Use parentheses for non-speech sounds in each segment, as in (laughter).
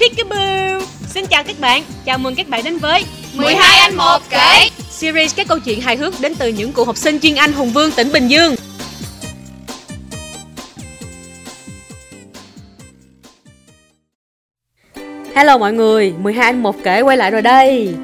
Peekaboo. Xin chào các bạn, chào mừng các bạn đến với 12 anh một kể Series các câu chuyện hài hước đến từ những cựu học sinh chuyên Anh Hùng Vương tỉnh Bình Dương. Hello mọi người, 12 anh một kể quay lại rồi đây.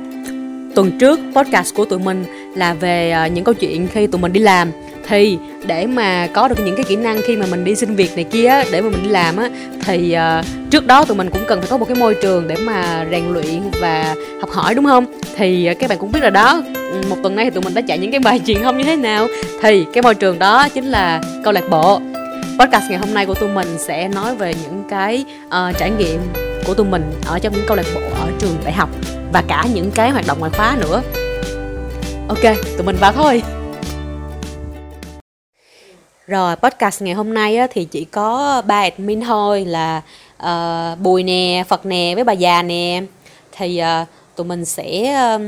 Tuần trước podcast của tụi mình là về ờ, những câu chuyện khi tụi mình đi làm thì để mà có được những cái kỹ năng khi mà mình đi xin việc này kia để mà mình đi làm á thì uh, trước đó tụi mình cũng cần phải có một cái môi trường để mà rèn luyện và học hỏi đúng không? Thì uh, các bạn cũng biết rồi đó một tuần nay thì tụi mình đã chạy những cái bài (laughs) truyền thông như thế nào. Thì cái môi trường đó chính là câu lạc bộ. Podcast ngày hôm nay của tụi mình sẽ nói về những cái uh, trải nghiệm của tụi mình ở trong những câu lạc bộ ở trường đại học và cả những cái hoạt động ngoại khóa nữa. Ok tụi mình vào thôi rồi podcast ngày hôm nay á, thì chỉ có ba admin thôi là uh, Bùi nè, Phật nè với bà già nè. Thì uh, tụi mình sẽ... uh,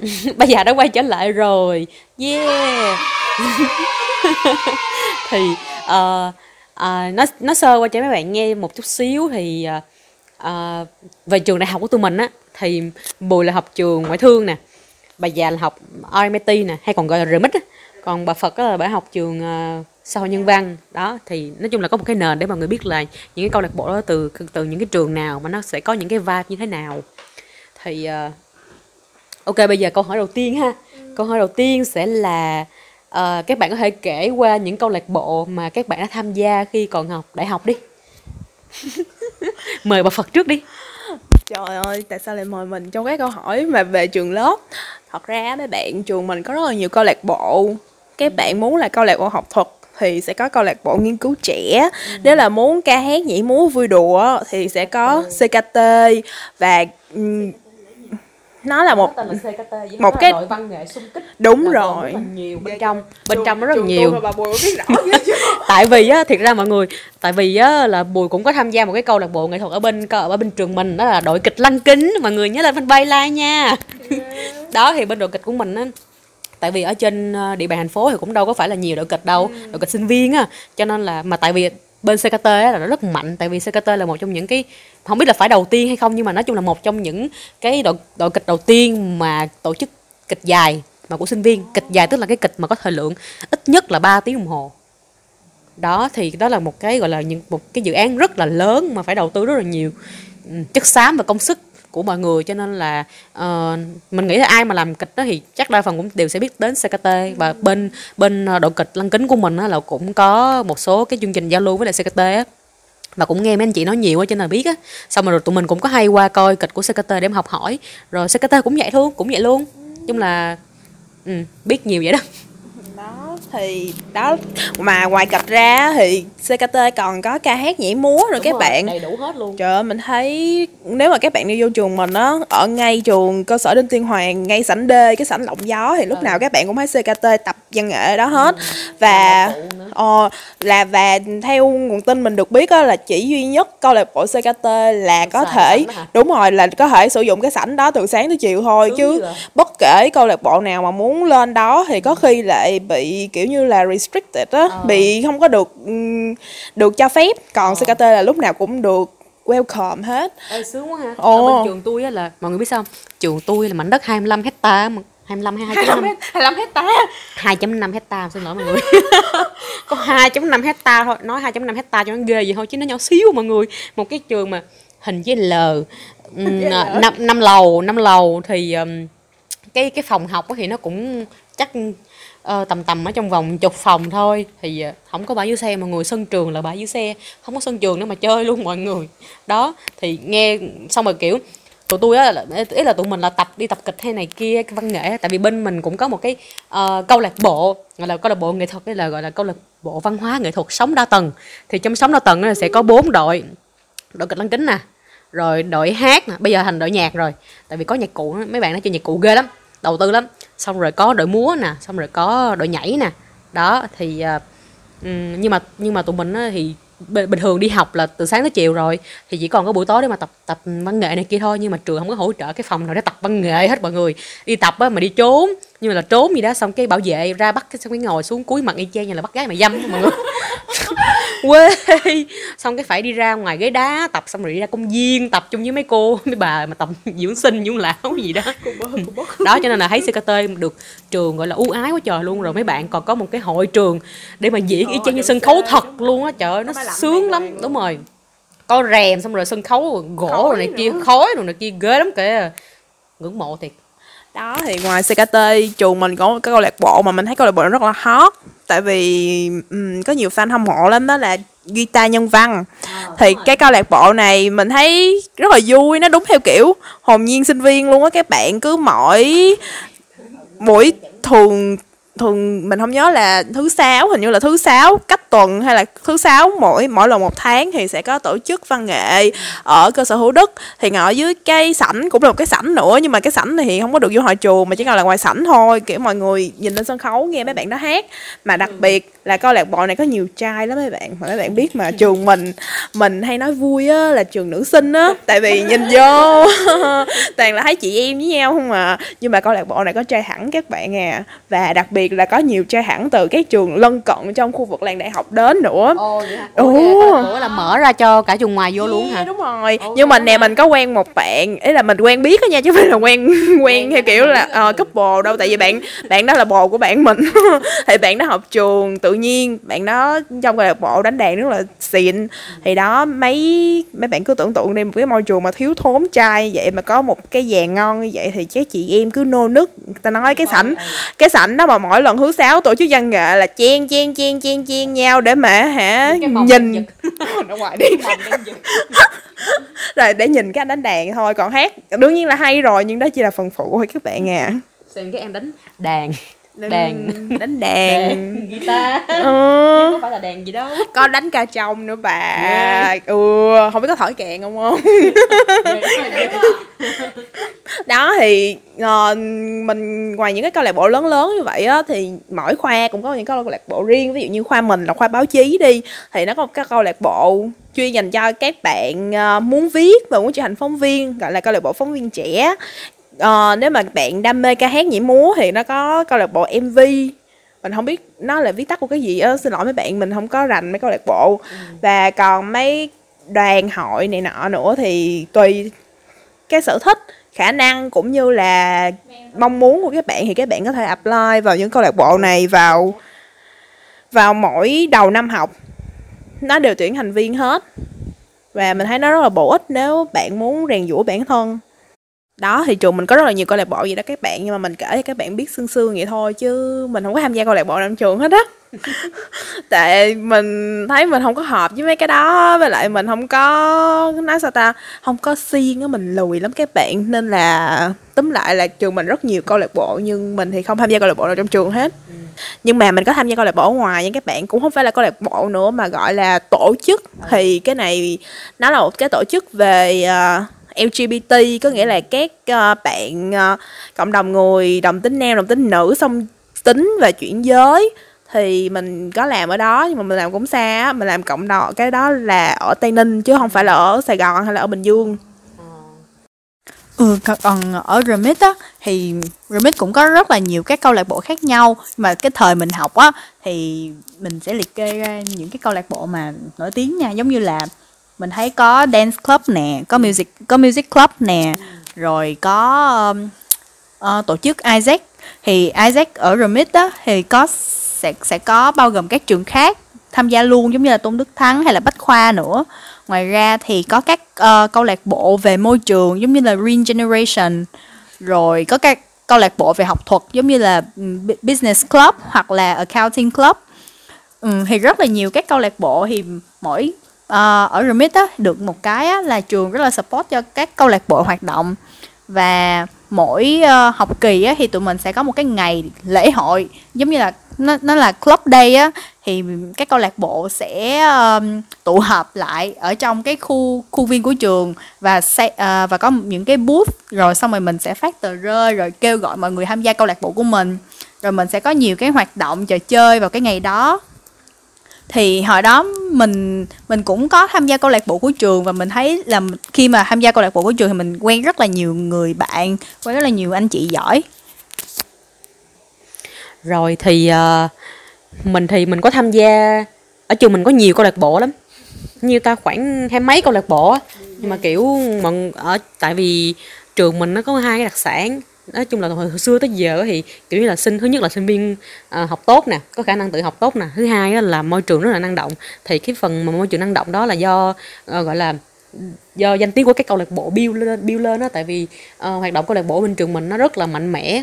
(laughs) bà già đã quay trở lại rồi. Yeah. (laughs) Thì ờ, uh, uh, nó, nó sơ qua cho mấy bạn nghe một chút xíu thì uh, uh, Về trường đại học của tụi mình á Thì Bùi là học trường ngoại thương nè Bà già là học RMIT nè hay còn gọi là RMIT á còn bà Phật là bà học trường ờ, sau xã hội nhân văn. Đó thì nói chung là có một cái nền để mọi người biết là những cái câu lạc bộ đó từ từ những cái trường nào mà nó sẽ có những cái vibe như thế nào. Thì uh, ok bây giờ câu hỏi đầu tiên ha. Câu hỏi đầu tiên sẽ là uh, các bạn có thể kể qua những câu lạc bộ mà các bạn đã tham gia khi còn học đại học đi. (laughs) Mời bà Phật trước đi. Trời ơi, tại sao lại mời mình trong cái câu hỏi mà về trường lớp? Thật ra mấy bạn trường mình có rất là nhiều câu lạc bộ các bạn muốn là câu lạc bộ học thuật thì sẽ có câu lạc bộ nghiên cứu trẻ ừ. nếu là muốn ca hát nhảy múa vui đùa thì sẽ có CKT và nó là một một cái văn nghệ xung kích. Đúng rồi. bên trong. Bên trong nó rất là nhiều. (laughs) tại vì á thiệt ra mọi người tại vì á là bùi cũng có tham gia một cái câu lạc bộ nghệ thuật ở bên ở bên trường mình đó là đội kịch lăng kính. Mọi người nhớ lên fanpage like nha. (laughs) Đó thì bên đội kịch của mình á tại vì ở trên ờ, địa bàn thành phố thì cũng đâu có phải là nhiều đội kịch đâu ừ. đội kịch sinh viên á. Cho nên là mà tại vì bên CKT là nó rất mạnh, tại vì CKT là một trong những cái, không biết là phải đầu tiên hay không, nhưng mà nói chung là một trong những cái đội đội kịch đầu tiên mà tổ chức kịch dài mà của sinh viên. Kịch dài tức là cái kịch mà có thời lượng ít nhất là 3 tiếng đồng hồ. Đó, thì đó là một cái, gọi là những, một cái dự án rất là lớn mà phải đầu tư rất là nhiều ừ, chất xám và công sức của mọi người cho nên là uh, mình nghĩ là ai mà làm kịch đó thì chắc đa phần cũng đều sẽ biết đến CKT và bên bên ờ, đội kịch lăng kính của mình là cũng có một số cái chương trình giao lưu với lại CKT á. Và cũng nghe mấy anh chị nói nhiều cho nên là biết á. Xong rồi tụi mình cũng có hay qua coi kịch của CKT để mà học hỏi. Rồi CKT cũng vậy luôn cũng vậy luôn. Chung là ừ, biết nhiều vậy đó thì đó. Mà ngoài kịch ra thì CKT còn có ca hát nhảy múa rồi Đúng các rồi, bạn. đầy đủ hết luôn. Trời ơi mình thấy nếu mà các bạn đi vô trường mình á ở ngay trường cơ sở Đinh Tiên Hoàng ngay sảnh D cái sảnh lộng gió thì lúc ừ. nào các bạn cũng thấy CKT tập văn nghệ đó hết. Ừ. và ờ, là và theo nguồn tin mình được biết á là chỉ duy nhất câu lạc bộ CKT là có Sai thể đúng rồi là có thể sử dụng cái sảnh đó từ sáng tới chiều thôi. Đúng chứ bất kể câu lạc bộ nào mà muốn lên đó thì có khi lại bị kiểu như là restricted á ờ. bị không có được được cho phép. Còn ờ. CKT là lúc nào cũng được welcome hết. Ê, sướng quá ha. Ồ. ở bên trường tôi á là mọi người biết sao trường tôi là mảnh đất 25 hecta mà 25 hay 2.5 25 hecta 2.5 hecta xin lỗi mọi người. (laughs) Có 2.5 hecta thôi nói 2.5 hecta cho nó ghê vậy thôi chứ nó nhỏ xíu mọi người. Một cái trường mà hình với L năm năm lầu năm lầu thì um, cái cái phòng học thì nó cũng chắc uh, tầm tầm ở trong vòng chục phòng thôi. Thì ờ, không có bãi dưới xe mọi người sân trường là bãi dưới xe. Không có sân trường nữa mà chơi luôn mọi người. Đó thì nghe xong rồi kiểu tụi tôi á ý là tụi mình là tập đi tập kịch hay này kia cái văn nghệ tại vì bên mình cũng có một cái uh, câu lạc bộ gọi là câu lạc bộ nghệ thuật là gọi là câu lạc bộ văn hóa nghệ thuật sống đa tầng. Thì trong sống đa tầng là sẽ có bốn đội. Đội kịch lăng kính nè rồi đội hát nè. Bây giờ thành đội nhạc rồi. Tại vì có nhạc cụ mấy bạn nói chơi nhạc cụ ghê lắm đầu tư lắm xong rồi có đội múa nè xong rồi có đội nhảy nè. Đó thì uh, nhưng mà nhưng mà tụi mình thì bình thường đi học là từ sáng tới chiều rồi thì chỉ còn có buổi tối để mà tập tập văn nghệ này kia thôi nhưng mà trường không có hỗ trợ cái phòng nào để tập văn nghệ hết mọi người. Đi tập á mà đi trốn nhưng mà là trốn gì đó xong cái bảo vệ ra bắt cái xong cái ngồi xuống cuối mặt y chang như là bắt gái mà dâm mọi người. (laughs) (laughs) quê. Xong cái phải đi ra ngoài ghế đá tập xong rồi đi ra công viên tập chung với mấy cô mấy bà mà tập dưỡng sinh dưỡng lão gì đó. Đó cho nên là thấy CKT được trường gọi là ưu ái quá trời luôn. Rồi mấy bạn còn có một cái hội trường để mà diễn y chang như sân khấu thật luôn á. Trời ơi nó sướng lắm. đúng rồi. Có rèm xong rồi sân khấu gỗ rồi này kia khói rồi này kia ghê lắm kìa. Ngưỡng mộ thiệt đó thì ngoài CKT trường mình có cái câu lạc bộ mà mình thấy câu lạc bộ nó rất là hot tại vì um, có nhiều fan hâm mộ lắm đó là guitar nhân văn. À, thì cái câu lạc bộ này mình thấy rất là vui nó đúng theo kiểu hồn nhiên sinh viên luôn á các bạn cứ mỗi buổi thường thường mình không nhớ là thứ sáu hình như là thứ sáu cách tuần hay là thứ sáu mỗi mỗi lần một tháng thì sẽ có tổ chức văn nghệ ở cơ sở hữu đức. Thì ngồi dưới cái sảnh cũng là một cái sảnh nữa nhưng mà cái sảnh thì không có được vô hội trường mà chỉ cần là ngoài sảnh thôi kiểu mọi người nhìn lên sân khấu nghe mấy bạn đó hát. Mà đặc biệt là câu lạc bộ này có nhiều trai lắm mấy bạn mà mấy bạn biết mà trường mình mình hay nói vui á là trường nữ sinh á tại vì nhìn vô (laughs) toàn là thấy chị em với nhau không à. Nhưng mà câu lạc bộ này có trai hẳn các bạn à. Và đặc biệt là có nhiều trai hẳn từ các trường lân cận trong khu vực làng đại học đến nữa. Ồ vậy hả? Ủa, là mở ra cho cả trường ngoài vô yeah, luôn hả? đúng rồi. Ồ, nhưng mà nè mình có quen một bạn ấy là mình quen biết á nha chứ không phải là quen quen theo kiểu là uh, couple đâu tại vì bạn bạn đó là bồ của bạn mình. (laughs) Thì bạn đó học trường tự nhiên bạn đó trong câu lạc bộ đánh đàn rất là xịn. Thì đó mấy mấy bạn cứ tưởng tượng đi một cái môi trường mà thiếu thốn trai vậy mà có một cái dàn ngon như vậy thì chắc chị em cứ nô nức. Ta nói cái sảnh cái sảnh đó mà mỗi lần thứ sáu tổ chức văn nghệ là chen chen chen chen chen nhau để mà hả nhìn. ở (laughs) ngoài đi. (laughs) Rồi để nhìn cái anh đánh đàn thôi. Còn hát đương nhiên là hay rồi nhưng đó chỉ là phần phụ thôi các bạn à. Xem cái em đánh đàn đánh đàn. đánh (laughs) đàn, đàn guitar. Ừ. không phải là đàn gì đâu. Có đánh ca trong nữa bà. Yeah. ừ không biết có thổi kèn không không? (laughs) Đó thì uh, mình ngoài những cái câu lạc bộ lớn lớn như vậy á thì mỗi khoa cũng có những câu lạc bộ riêng. Ví dụ như khoa mình là khoa báo chí đi thì nó có một cái câu lạc bộ chuyên dành cho các bạn uh, muốn viết và muốn trở thành phóng viên gọi là câu lạc bộ phóng viên trẻ uh, nếu mà bạn đam mê ca hát nhảy múa thì nó có câu lạc bộ mv mình không biết nó là viết tắt của cái gì á xin lỗi mấy bạn mình không có rành mấy câu lạc bộ. Ừ. và còn mấy đoàn hội này nọ nữa thì tùy cái sở thích khả năng cũng như là mong muốn của các bạn thì các bạn có thể apply vào những câu lạc bộ này vào vào mỗi đầu năm học. Nó đều tuyển thành viên hết. Và mình thấy nó rất là bổ ích nếu bạn muốn rèn giũa bản thân đó thì trường mình có rất là nhiều câu lạc bộ gì đó các bạn nhưng mà mình kể cho các bạn biết sương sương vậy thôi chứ mình không có tham gia câu lạc bộ nào trong trường hết á. (laughs) Tại mình thấy mình không có hợp với mấy cái đó với lại mình không có nói sao ta không có xiên á mình lùi lắm các bạn. Nên là tóm lại là trường mình rất nhiều câu lạc bộ nhưng mình thì không tham gia câu lạc bộ nào trong trường hết. Ừ. nhưng mà mình có tham gia câu lạc bộ ở ngoài nhưng các bạn cũng không phải là câu lạc bộ nữa mà gọi là tổ chức. Thì cái này nó là một cái tổ chức về uh, LGBT có nghĩa là các uh, bạn uh, cộng đồng người đồng tính nam đồng tính nữ song tính và chuyển giới. Thì mình có làm ở đó nhưng mà mình làm cũng xa mình làm cộng đồng cái đó là ở tây ninh chứ không phải là ở sài gòn hay là ở bình dương. Ừ, còn ở Remit á thì Remit cũng có rất là nhiều các câu lạc bộ khác nhau mà cái thời mình học á thì mình sẽ liệt kê ra những cái câu lạc bộ mà nổi tiếng nha giống như là mình thấy có dance club nè có music có music club nè rồi có um, uh, tổ chức Isaac. Thì Isaac ở Remit đó thì có sẽ sẽ có bao gồm các trường khác tham gia luôn giống như là Tôn Đức Thắng hay là Bách Khoa nữa. Ngoài ra thì có các uh, câu lạc bộ về môi trường giống như là Green Generation. Rồi có các câu lạc bộ về học thuật giống như là Business Club hoặc là Accounting Club. Ừ, thì rất là nhiều các câu lạc bộ. Thì mỗi uh, ở Remit á được một cái á, là trường rất là support cho các câu lạc bộ hoạt động. Và mỗi uh, học kỳ á, thì tụi mình sẽ có một cái ngày lễ hội. Giống như là nó nó là club day á thì các câu lạc bộ sẽ um, tụ họp lại ở trong cái khu khu viên của trường và sẽ, uh, và có những cái booth rồi xong rồi mình sẽ phát tờ rơi rồi kêu gọi mọi người tham gia câu lạc bộ của mình. Rồi mình sẽ có nhiều cái hoạt động trò chơi vào cái ngày đó thì hồi đó mình mình cũng có tham gia câu lạc bộ của trường và mình thấy là khi mà tham gia câu lạc bộ của trường thì mình quen rất là nhiều người bạn quen rất là nhiều anh chị giỏi. Rồi thì uh, mình thì mình có tham gia ở trường mình có nhiều câu lạc bộ lắm. Như ta khoảng hai mấy câu lạc bộ á. Nhưng mà kiểu mọi ở tại vì trường mình nó có hai cái đặc sản nói chung là hồi xưa tới giờ thì kiểu như là sinh thứ nhất là sinh viên à, học tốt nè có khả năng tự học tốt nè. Thứ hai là môi trường rất là năng động. Thì cái phần mà môi trường năng động đó là do à, gọi là do danh tiếng của các câu lạc bộ build lên build lên đó tại vì à, hoạt động câu lạc bộ bên trường mình nó rất là mạnh mẽ.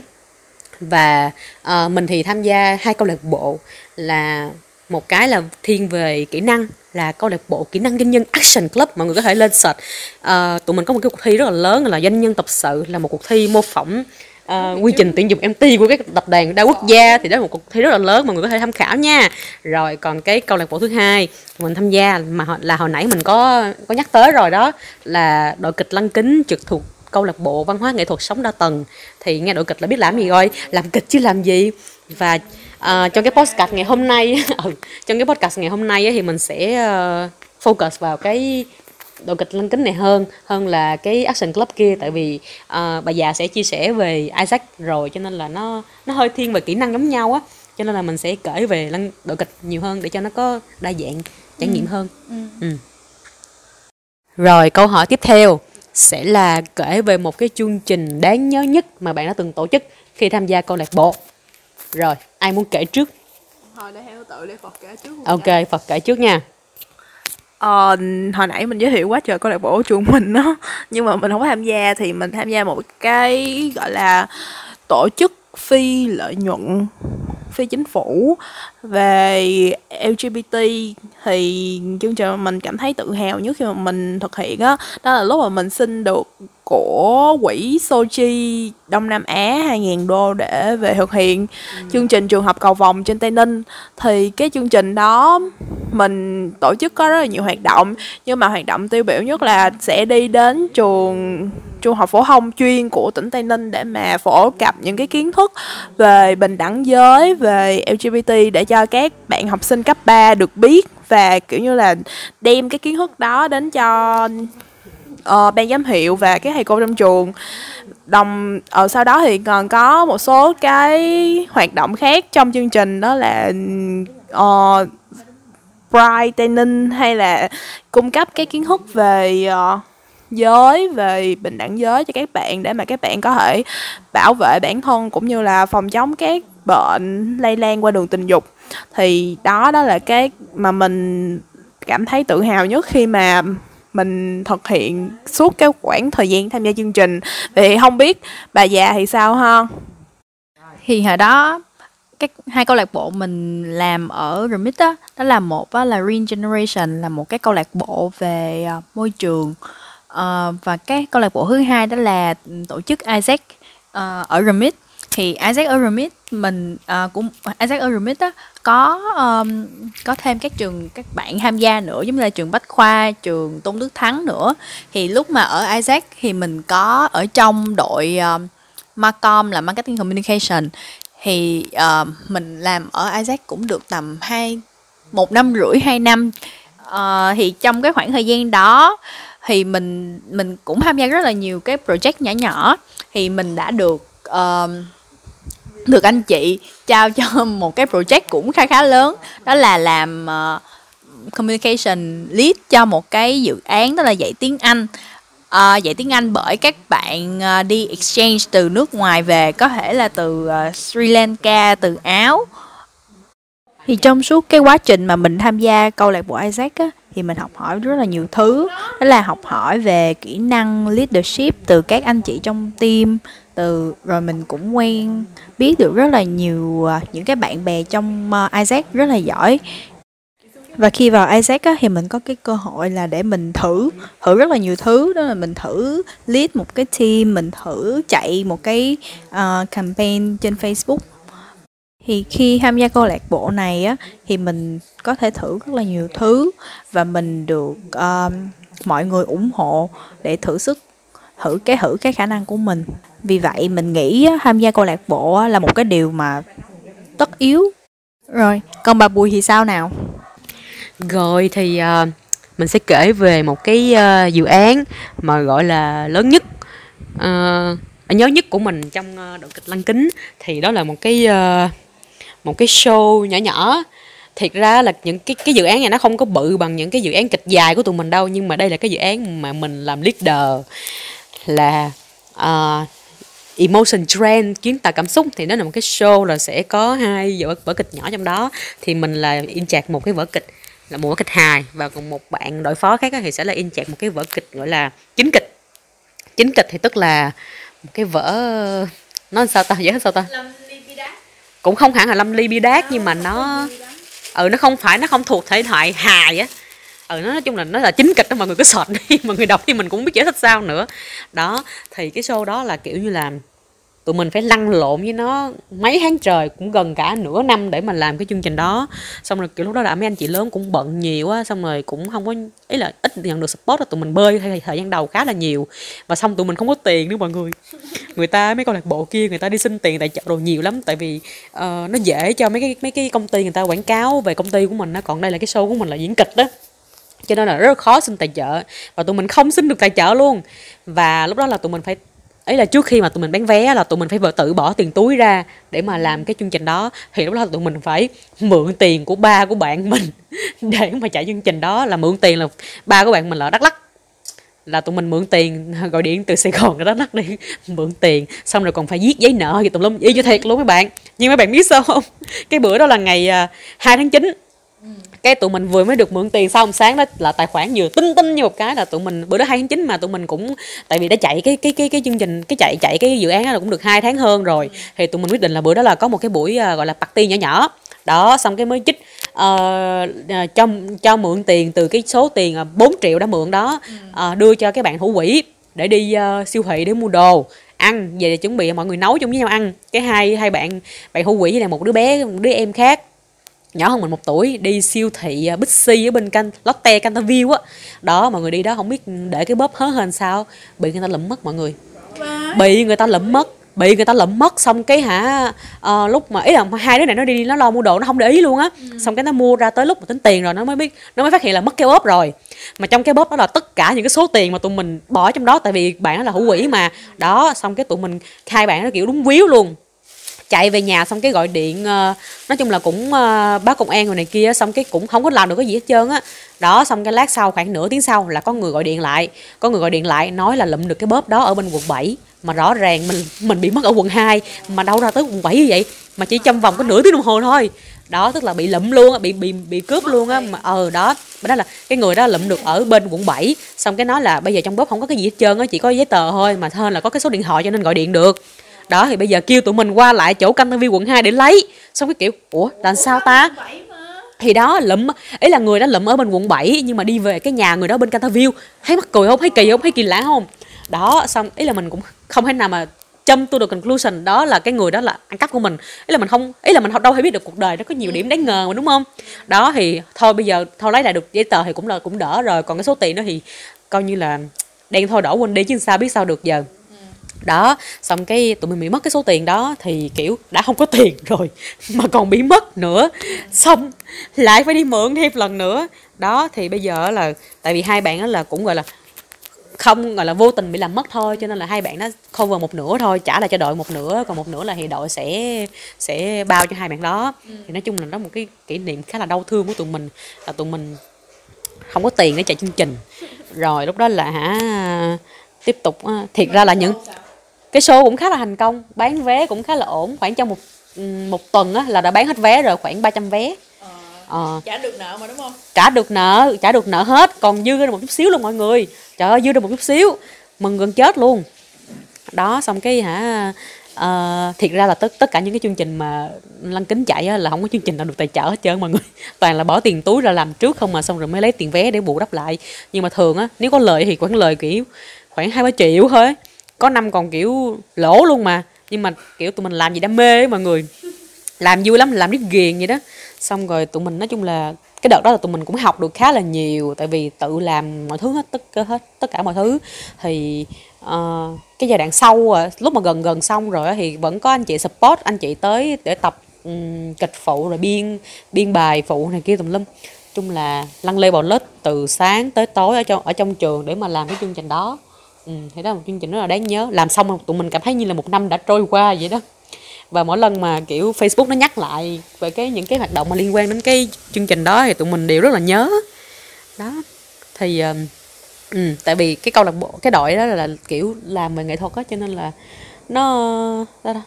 Và uh, mình thì tham gia hai câu lạc bộ là một cái là thiên về kỹ năng là câu lạc bộ kỹ năng doanh nhân Action Club mọi người có thể lên search. Uh, tụi mình có một cái cuộc thi rất là lớn là doanh nhân tập sự là một cuộc thi mô phỏng uh, quy trình tuyển dụng MT của các tập đoàn đa quốc gia. Thì đó là một cuộc thi rất là lớn mọi người có thể tham khảo nha. Rồi còn cái câu lạc bộ thứ hai mình tham gia mà là hồi nãy mình có có nhắc tới rồi đó là đội kịch lăng kính trực thuộc câu lạc bộ văn hóa nghệ thuật sống đa tầng. Thì nghe đội kịch là biết làm gì rồi? Làm kịch chứ làm gì? Và uh, trong cái podcast ngày hôm nay (laughs) ừ, trong cái podcast ngày hôm nay thì mình sẽ uh, focus vào cái đội kịch lăng kính này hơn hơn là cái action club kia tại vì uh, bà già sẽ chia sẻ về Isaac rồi cho nên là nó nó hơi thiên về kỹ năng giống nhau á cho nên là mình sẽ kể về lăng đội kịch nhiều hơn để cho nó có đa dạng trải nghiệm ừ. hơn ừ. Ừ. rồi câu hỏi tiếp theo sẽ là kể về một cái chương trình đáng nhớ nhất mà bạn đã từng tổ chức khi tham gia câu lạc bộ rồi ai muốn kể trước? Thôi để theo tự để phật kể trước ok phật kể trước nha. Ờ, hồi nãy mình giới thiệu quá trời câu lạc bộ trường mình đó nhưng mà mình không có tham gia thì mình tham gia một cái gọi là tổ chức phi lợi nhuận phi chính phủ về LGBT thì chương trình mình cảm thấy tự hào nhất khi mà mình thực hiện á đó, đó là lúc mà mình xin được của quỹ Sochi Đông Nam Á 2.000 đô để về thực hiện ừ. chương trình trường học cầu vòng trên Tây Ninh thì cái chương trình đó mình tổ chức có rất là nhiều hoạt động nhưng mà hoạt động tiêu biểu nhất là sẽ đi đến trường trung học phổ thông chuyên của tỉnh Tây Ninh để mà phổ cập những cái kiến thức về bình đẳng giới về LGBT để cho các bạn học sinh cấp 3 được biết và kiểu như là đem cái kiến thức đó đến cho uh, ban giám hiệu và các thầy cô trong trường. Đồng ở uh, sau đó thì còn có một số cái hoạt động khác trong chương trình đó là uh, Pride hay là cung cấp cái kiến thức về uh, giới về bình đẳng giới cho các bạn để mà các bạn có thể bảo vệ bản thân cũng như là phòng chống các bệnh lây lan qua đường tình dục. Thì đó đó là cái mà mình cảm thấy tự hào nhất khi mà mình thực hiện suốt cái khoảng thời gian tham gia chương trình. Thì không biết bà già thì sao ha? Thì hồi đó các hai câu lạc bộ mình làm ở Remit đó, đó là một đó là Green Generation là một cái câu lạc bộ về uh, môi trường. Uh, và cái câu lạc bộ thứ hai đó là tổ chức Isaac uh, ở Remit thì Isaac ở mình uh, cũng Isaac ở á có um, có thêm các trường các bạn tham gia nữa giống như là trường Bách Khoa, trường Tôn Đức Thắng nữa. Thì lúc mà ở Isaac thì mình có ở trong đội um, Marcom là Marketing Communication. Thì uh, mình làm ở Isaac cũng được tầm hai một năm rưỡi hai năm. Uh, thì trong cái khoảng thời gian đó thì mình mình cũng tham gia rất là nhiều cái project nhỏ nhỏ. Thì mình đã được uh, được anh chị trao cho (laughs) một cái project cũng khá khá lớn. Đó là làm uh, communication lead cho một cái dự án đó là dạy tiếng Anh. Uh, dạy tiếng Anh bởi các bạn uh, đi exchange từ nước ngoài về có thể là từ uh, Sri Lanka từ Áo. Thì trong suốt cái quá trình mà mình tham gia câu lạc bộ Isaac á, thì mình học hỏi rất là nhiều thứ. Đó là học hỏi về kỹ năng leadership từ các anh chị trong team từ rồi mình cũng quen biết được rất là nhiều à, những cái bạn bè trong à, Isaac rất là giỏi. Và khi vào Isaac á, thì mình có cái cơ hội là để mình thử thử rất là nhiều thứ. Đó là mình thử lead một cái team mình thử chạy một cái uh, campaign trên Facebook. Thì khi tham gia câu lạc bộ này á thì mình có thể thử rất là nhiều thứ và mình được uh, mọi người ủng hộ để thử sức thử cái thử cái khả năng của mình vì vậy mình nghĩ tham gia câu lạc bộ là một cái điều mà tất yếu. Rồi còn bà bùi thì sao nào? Rồi thì uh, mình sẽ kể về một cái uh, dự án mà gọi là lớn nhất. Uh, nhớ nhất của mình trong uh, đội kịch lăng kính. Thì đó là một cái uh, một cái show nhỏ nhỏ. Thiệt ra là những cái cái dự án này nó không có bự bằng những cái dự án kịch dài của tụi mình đâu. Nhưng mà đây là cái dự án mà mình làm leader là uh, emotion trend kiến tạo cảm xúc thì nó là một cái show là sẽ có hai vở, vở kịch nhỏ trong đó. Thì mình là in chạc một cái vở kịch là một vở kịch hài và còn một bạn đội phó khác thì sẽ là in chạc một cái vở kịch gọi là chính kịch. Chính kịch thì tức là một cái vở nó sao ta vậy sao ta? Cũng không hẳn là lâm ly bi đát nhưng mà nó ừ nó không phải nó không thuộc thể thoại hài á ừ nó nói chung là nó là chính kịch đó mọi người cứ sọt đi (laughs) mọi người đọc thì mình cũng biết giải thích sao nữa. Đó thì cái show đó là kiểu như là tụi mình phải lăn lộn với nó mấy tháng trời cũng gần cả nửa năm để mà làm cái chương trình đó. Xong rồi kiểu lúc đó là mấy anh chị lớn cũng bận nhiều á xong rồi cũng không có ý là ít nhận được support là tụi mình bơi hay thời gian đầu khá là nhiều. Và xong tụi mình không có tiền nữa mọi người. (laughs) Người ta mấy câu lạc bộ kia người ta đi xin tiền tài trợ đồ nhiều lắm tại vì uh, nó dễ cho mấy cái mấy cái công ty người ta quảng cáo về công ty của mình á. Còn đây là cái show của mình là diễn kịch đó cho nên là rất khó xin tài trợ. Và tụi mình không xin được tài trợ luôn. Và lúc đó là tụi mình phải, ấy là trước khi mà tụi mình bán vé là tụi mình phải vợ tự bỏ tiền túi ra để mà làm cái chương trình đó. Thì lúc đó tụi mình phải mượn tiền của ba của bạn (laughs) mình để mà chạy chương trình đó. Là mượn tiền là ba của bạn mình là đắk lắc là tụi mình mượn tiền, (laughs) gọi điện từ sài gòn ra đắk lắc đi, (laughs) mượn tiền. Xong rồi còn phải viết giấy nợ thì tùm lum. Y cho thiệt luôn mấy bạn. Nhưng mấy bạn biết sao không? Cái bữa đó là ngày à, 2 tháng 9 cái tụi mình vừa mới được mượn tiền xong sáng đó là tài khoản vừa tinh tinh như một cái là tụi mình bữa đó hai tháng chín mà tụi mình cũng tại vì đã chạy cái cái cái cái chương trình cái chạy chạy cái dự án đó là cũng được hai tháng hơn rồi. Thì tụi mình quyết định là bữa đó là có một cái buổi uh, gọi là party nhỏ nhỏ. Đó xong cái mới chích uh, cho cho mượn tiền từ cái số tiền uh, 4 triệu đã mượn đó uh, đưa cho cái bạn thủ quỹ để đi uh, siêu thị để mua đồ ăn về để chuẩn bị mọi người nấu chung với nhau ăn. Cái hai hai bạn bạn thủ quỹ với là một đứa bé một đứa em khác nhỏ hơn mình một tuổi đi siêu thị uh, Bixi ở bên canh Lotte Canterville á. Đó mọi người đi đó không biết để cái bóp hớ hên sao bị người ta lụm mất mọi người. Bị người ta lụm mất bị người ta lụm mất xong cái hả uh, lúc mà ý là hai đứa này nó đi nó lo mua đồ nó không để ý luôn á. Ừ. xong cái nó mua ra tới lúc mà tính tiền rồi nó mới biết nó mới phát hiện là mất cái bóp rồi. Mà trong cái bóp đó là tất cả những cái số tiền mà tụi mình bỏ trong đó tại vì bạn đó là hữu quỹ mà. Đó xong cái tụi mình hai bạn nó kiểu đúng víu luôn chạy về nhà xong cái gọi điện uh, nói chung là cũng uh, báo công an rồi này kia xong cái cũng không có làm được cái gì hết trơn á. Đó xong cái lát sau khoảng nửa tiếng sau là có người gọi điện lại. Có người gọi điện lại nói là lụm được cái bóp đó ở bên quận 7 mà rõ ràng mình mình bị mất ở quận 2 mà đâu ra tới quận 7 như vậy? Mà chỉ trong vòng có nửa tiếng đồng hồ thôi. Đó tức là bị lụm luôn bị bị bị cướp luôn á. mà ờ đó đó là cái người đó lụm được ở bên quận 7 xong cái nói là bây giờ trong bóp không có cái gì hết trơn á chỉ có giấy tờ thôi mà hơn là có cái số điện thoại cho nên gọi điện được đó thì bây giờ kêu tụi mình qua lại chỗ canh tân viên quận 2 để lấy. Xong cái kiểu ủa làm sao ta? thì đó lụm ấy là người đó lụm ở bên quận 7 nhưng mà đi về cái nhà người đó bên Canterville thấy mắc cười không? Thấy kỳ không? Thấy kỳ lạ không? Đó xong ý là mình cũng không thể nào mà châm to the conclusion đó là cái người đó là ăn cắp của mình. Ý là mình không ý là mình đâu hay biết được cuộc đời nó có nhiều điểm đáng ngờ mà đúng không? Đó thì thôi bây giờ thôi lấy lại được giấy tờ thì cũng là cũng đỡ rồi. Còn cái số tiền đó thì coi như là đen thôi đổ quên đi chứ sao biết sao được giờ đó xong cái tụi mình bị mất cái số tiền đó thì kiểu đã không có tiền (laughs) rồi mà còn bị mất nữa. Xong lại phải đi mượn thêm lần nữa. Đó thì bây giờ là tại vì hai bạn đó là cũng gọi là không gọi là vô tình bị làm mất thôi cho nên là hai bạn nó cover một nửa thôi trả lại cho đội một nửa còn một nửa là thì đội sẽ sẽ bao cho hai bạn đó. Ừ. thì nói chung là đó một cái kỷ niệm khá là đau thương của tụi mình là tụi mình không có tiền để chạy chương trình. Rồi lúc đó là hả tiếp tục thiệt ra là những cái show cũng khá là thành công bán vé cũng khá là ổn khoảng trong một một tuần á là đã bán hết vé rồi khoảng 300 vé. Ờ, ờ. trả được nợ mà đúng không? Trả được nợ trả được nợ hết còn dư ra một chút xíu luôn mọi người. Trời ơi dư ra một chút xíu mừng gần chết luôn. Đó xong cái hả uh, thiệt ra là tất tất cả những cái chương trình mà lăng kính chạy á, là không có chương trình nào được tài trợ hết trơn mọi người. (laughs) Toàn là bỏ tiền túi ra làm trước không mà xong rồi mới lấy tiền vé để bù đắp lại. Nhưng mà thường á nếu có lời thì khoảng lời kiểu khoảng hai ba triệu thôi có năm còn kiểu lỗ luôn mà. Nhưng mà kiểu tụi mình làm gì đam mê ấy mọi người. Làm vui lắm làm riết ghiền vậy đó. Xong rồi tụi mình nói chung là cái đợt đó là tụi mình cũng học được khá là nhiều tại vì tự làm mọi thứ hết tất cả hết tất cả mọi thứ. Thì uh, cái giai đoạn sau à, lúc mà gần gần xong rồi thì vẫn có anh chị support anh chị tới để tập um, kịch phụ rồi biên biên bài phụ này kia tùm lum. Chung là lăn lê bò lết từ sáng tới tối ở trong ở trong trường để mà làm cái chương trình đó ừ, thì đó là một chương trình rất là đáng nhớ. Làm xong tụi mình cảm thấy như là một năm đã trôi qua vậy đó. Và mỗi lần mà kiểu Facebook nó nhắc lại về cái những cái hoạt động mà liên quan đến cái chương trình đó thì tụi mình đều rất là nhớ. Đó thì uh, ừ, tại vì cái câu lạc bộ cái đội đó là, là kiểu làm về nghệ thuật á cho nên là nó đó, đó,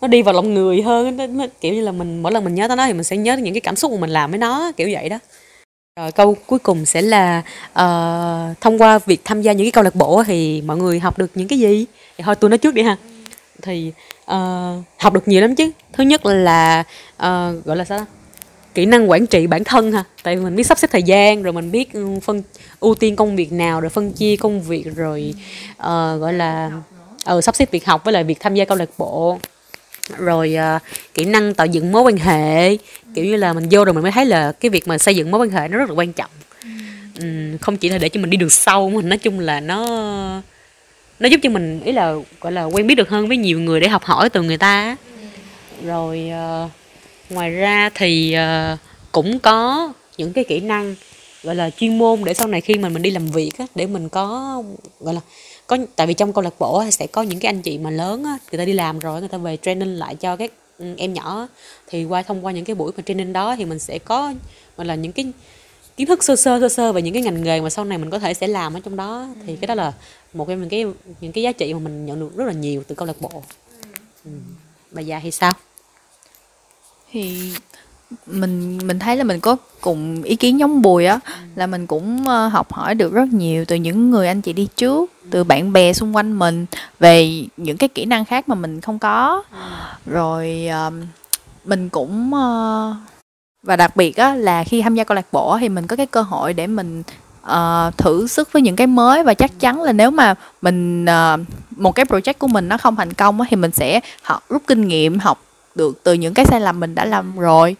nó đi vào lòng người hơn nó, nó, kiểu như là mình mỗi lần mình nhớ tới nó thì mình sẽ nhớ những cái cảm xúc mà mình làm với nó kiểu vậy đó rồi câu cuối cùng sẽ là uh, thông qua việc tham gia những cái câu lạc bộ thì mọi người học được những cái gì? Thì thôi tôi nói trước đi ha. Thì uh, học được nhiều lắm chứ. Thứ nhất là uh, gọi là sao đó? kỹ năng quản trị bản thân ha. Tại vì mình biết sắp xếp thời gian rồi mình biết phân ưu tiên công việc nào rồi phân chia công việc rồi uh, gọi là uh, sắp xếp việc học với lại việc tham gia câu lạc bộ rồi uh, kỹ năng tạo dựng mối quan hệ. Kiểu như là mình vô rồi mình mới thấy là cái việc mà xây dựng mối quan hệ nó rất là quan trọng. Um, không chỉ là để cho mình đi đường sâu mà nói chung là nó nó giúp cho mình ý là gọi là quen biết được hơn với nhiều người để học hỏi từ người ta rồi uh, ngoài ra thì uh, cũng có những cái kỹ năng gọi là chuyên môn để sau này khi mà mình đi làm việc á, để mình có gọi là có tại vì trong câu lạc bộ sẽ có những cái anh chị mà lớn á, người ta đi làm rồi người ta về training lại cho các ừ, em nhỏ thì qua thông qua những cái buổi mà training đó thì mình sẽ có gọi là những cái kiến thức sơ sơ sơ sơ về những cái ngành nghề mà sau này mình có thể sẽ làm ở trong đó. Thì cái đó là một trong những cái những cái giá trị mà mình nhận được rất là nhiều từ câu lạc bộ. Ừ. bà già thì sao? Thì mình mình thấy là mình có cùng ý kiến giống bùi á là mình cũng uh, học hỏi được rất nhiều từ những người anh chị đi trước từ bạn bè xung quanh mình về những cái kỹ năng khác mà mình không có. Rồi uh, mình cũng uh, và đặc biệt á là khi tham gia câu lạc bộ thì mình có cái cơ hội để mình uh, thử sức với những cái mới và chắc chắn là nếu mà mình uh, một cái project của mình nó không thành công á, thì mình sẽ học rút kinh nghiệm học được từ những cái sai lầm mình đã làm rồi.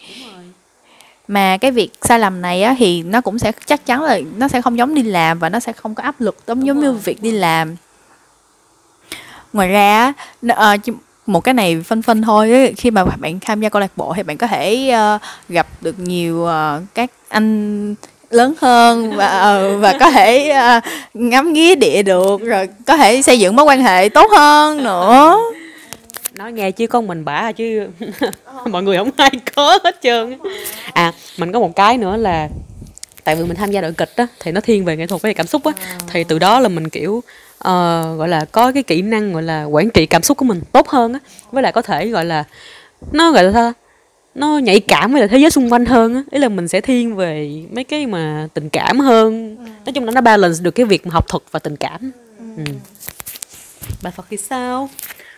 Mà cái việc sai lầm này á thì nó cũng sẽ chắc chắn là nó sẽ không giống đi làm và nó sẽ không có áp lực giống giống như việc đi làm. Ngoài ra uh, một cái này phân phân thôi khi mà bạn tham gia câu lạc bộ thì bạn có thể uh, gặp được nhiều uh, các anh lớn hơn (laughs) và uh, và có thể uh, ngắm nghía địa được rồi có thể xây dựng mối quan hệ tốt hơn nữa nói nghe chứ con mình bả chứ (laughs) mọi người không ai có hết trơn. À mình có một cái nữa là tại vì mình tham gia đội kịch á thì nó thiên về nghệ thuật với cảm xúc á. Thì từ đó là mình kiểu uh, gọi là có cái kỹ năng gọi là quản trị cảm xúc của mình tốt hơn á. Với lại có thể gọi là nó gọi là sao nó nhạy cảm với lại thế giới xung quanh hơn á. Ý là mình sẽ thiên về mấy cái mà tình cảm hơn. Nói chung là nó balance được cái việc mà học thuật và tình cảm. Ừ. bà phật thì sao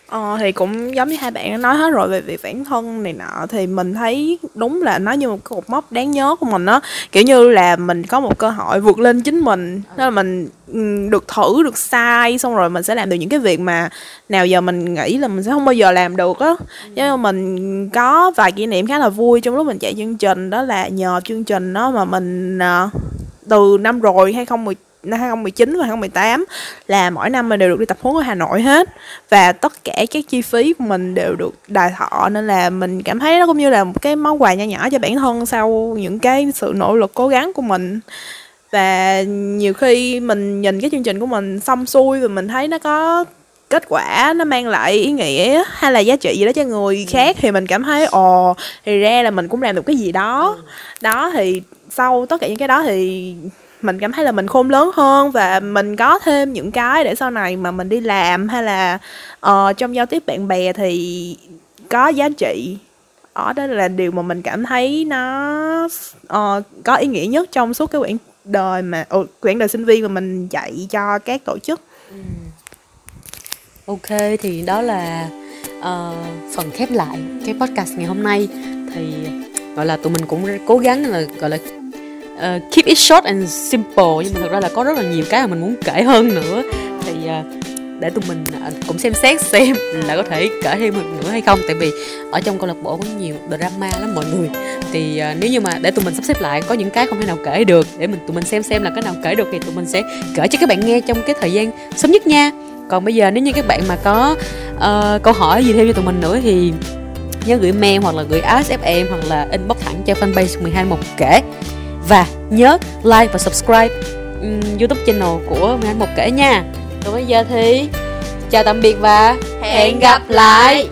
Ờ, thì cũng giống như hai bạn đã nói hết rồi về việc bản thân này nọ thì mình thấy đúng là nó như một cái cột mốc đáng nhớ của mình á. Kiểu như là mình có một cơ hội vượt lên chính mình đó là mình được thử được sai xong rồi mình sẽ làm được những cái việc mà nào giờ mình nghĩ là mình sẽ không bao giờ làm được á. Nhưng mà mình có vài kỷ niệm khá là vui trong lúc mình chạy chương trình đó là nhờ chương trình đó mà mình uh, từ năm rồi 2010 năm 2019 và 2018 là mỗi năm mình đều được đi tập huấn ở Hà Nội hết. Và tất cả các chi phí của mình đều được đài thọ nên là mình cảm thấy nó cũng như là một cái món quà nhỏ nhỏ cho bản thân sau những cái sự nỗ lực cố gắng của mình. Và nhiều khi mình nhìn cái chương trình của mình xong xuôi và mình thấy nó có kết quả nó mang lại ý nghĩa hay là giá trị gì đó cho người khác thì mình cảm thấy ồ thì ra là mình cũng làm được cái gì đó. Đó thì sau tất cả những cái đó thì mình cảm thấy là mình khôn lớn hơn và mình có thêm những cái để sau này mà mình đi làm hay là uh, trong giao tiếp bạn bè thì có giá trị. Đó đó là điều mà mình cảm thấy nó uh, có ý nghĩa nhất trong suốt cái quãng đời mà uh, quãng đời sinh viên mà mình dạy cho các tổ chức. Ừ. ok thì đó là uh, phần khép lại cái podcast ngày hôm nay. Thì gọi là tụi mình cũng cố gắng là gọi là uh, keep it short and simple nhưng mà thật ra là có rất là nhiều cái mà mình muốn kể hơn nữa. Thì uh, để tụi mình ờ, cũng xem xét xem là có thể kể thêm một nữa hay không. Tại vì ở trong câu lạc bộ có nhiều drama lắm mọi người. Thì uh, nếu như mà để tụi mình sắp xếp lại có những cái không thể nào kể được. Để mình tụi mình xem xem là cái nào kể được thì tụi mình sẽ kể cho các bạn nghe trong cái thời gian sớm nhất nha. Còn bây giờ nếu như các bạn mà có uh, câu hỏi gì thêm cho tụi mình nữa thì nhớ gửi mail hoặc là gửi ask fm hoặc là inbox thẳng cho fanpage 12 một kể và nhớ like và subscribe um, youtube channel của mình một kể nha. Còn bây giờ thì chào tạm biệt và hẹn gặp lại.